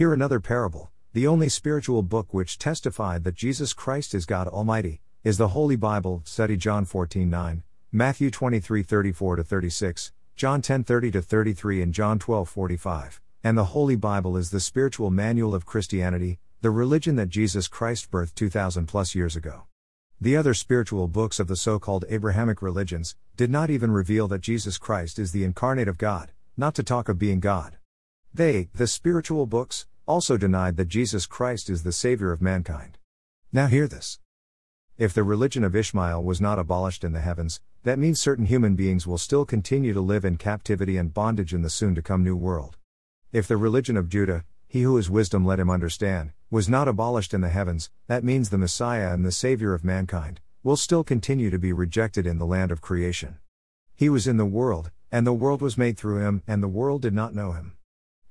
Here another parable. The only spiritual book which testified that Jesus Christ is God Almighty is the Holy Bible. Study John 14:9, Matthew 23:34 36, John 10:30 33 and John 12:45. And the Holy Bible is the spiritual manual of Christianity, the religion that Jesus Christ birthed 2000 plus years ago. The other spiritual books of the so called Abrahamic religions did not even reveal that Jesus Christ is the incarnate of God, not to talk of being God. They, the spiritual books, also denied that Jesus Christ is the Savior of mankind. Now hear this. If the religion of Ishmael was not abolished in the heavens, that means certain human beings will still continue to live in captivity and bondage in the soon to come new world. If the religion of Judah, he who is wisdom let him understand, was not abolished in the heavens, that means the Messiah and the Savior of mankind, will still continue to be rejected in the land of creation. He was in the world, and the world was made through him, and the world did not know him.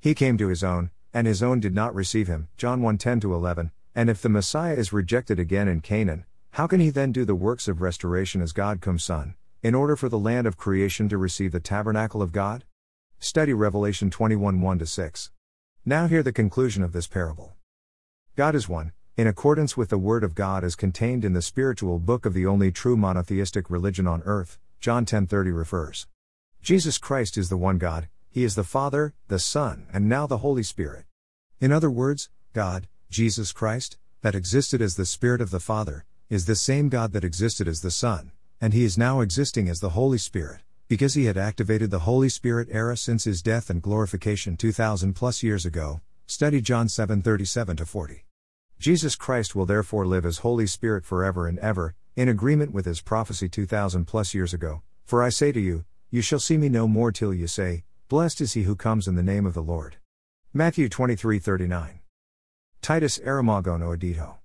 He came to his own, and his own did not receive him. John 1 10 11. And if the Messiah is rejected again in Canaan, how can he then do the works of restoration as God come Son, in order for the land of creation to receive the tabernacle of God? Study Revelation 21 1 6. Now hear the conclusion of this parable. God is one, in accordance with the Word of God as contained in the spiritual book of the only true monotheistic religion on earth, John 10:30 refers. Jesus Christ is the one God, he is the Father, the Son, and now the Holy Spirit. In other words, God, Jesus Christ, that existed as the Spirit of the Father, is the same God that existed as the Son, and he is now existing as the Holy Spirit because he had activated the Holy Spirit era since his death and glorification 2000 plus years ago. Study John 7:37 40. Jesus Christ will therefore live as Holy Spirit forever and ever, in agreement with his prophecy 2000 plus years ago. For I say to you, you shall see me no more till you say, Blessed is he who comes in the name of the Lord. Matthew 23:39. Titus Aramagono Edito.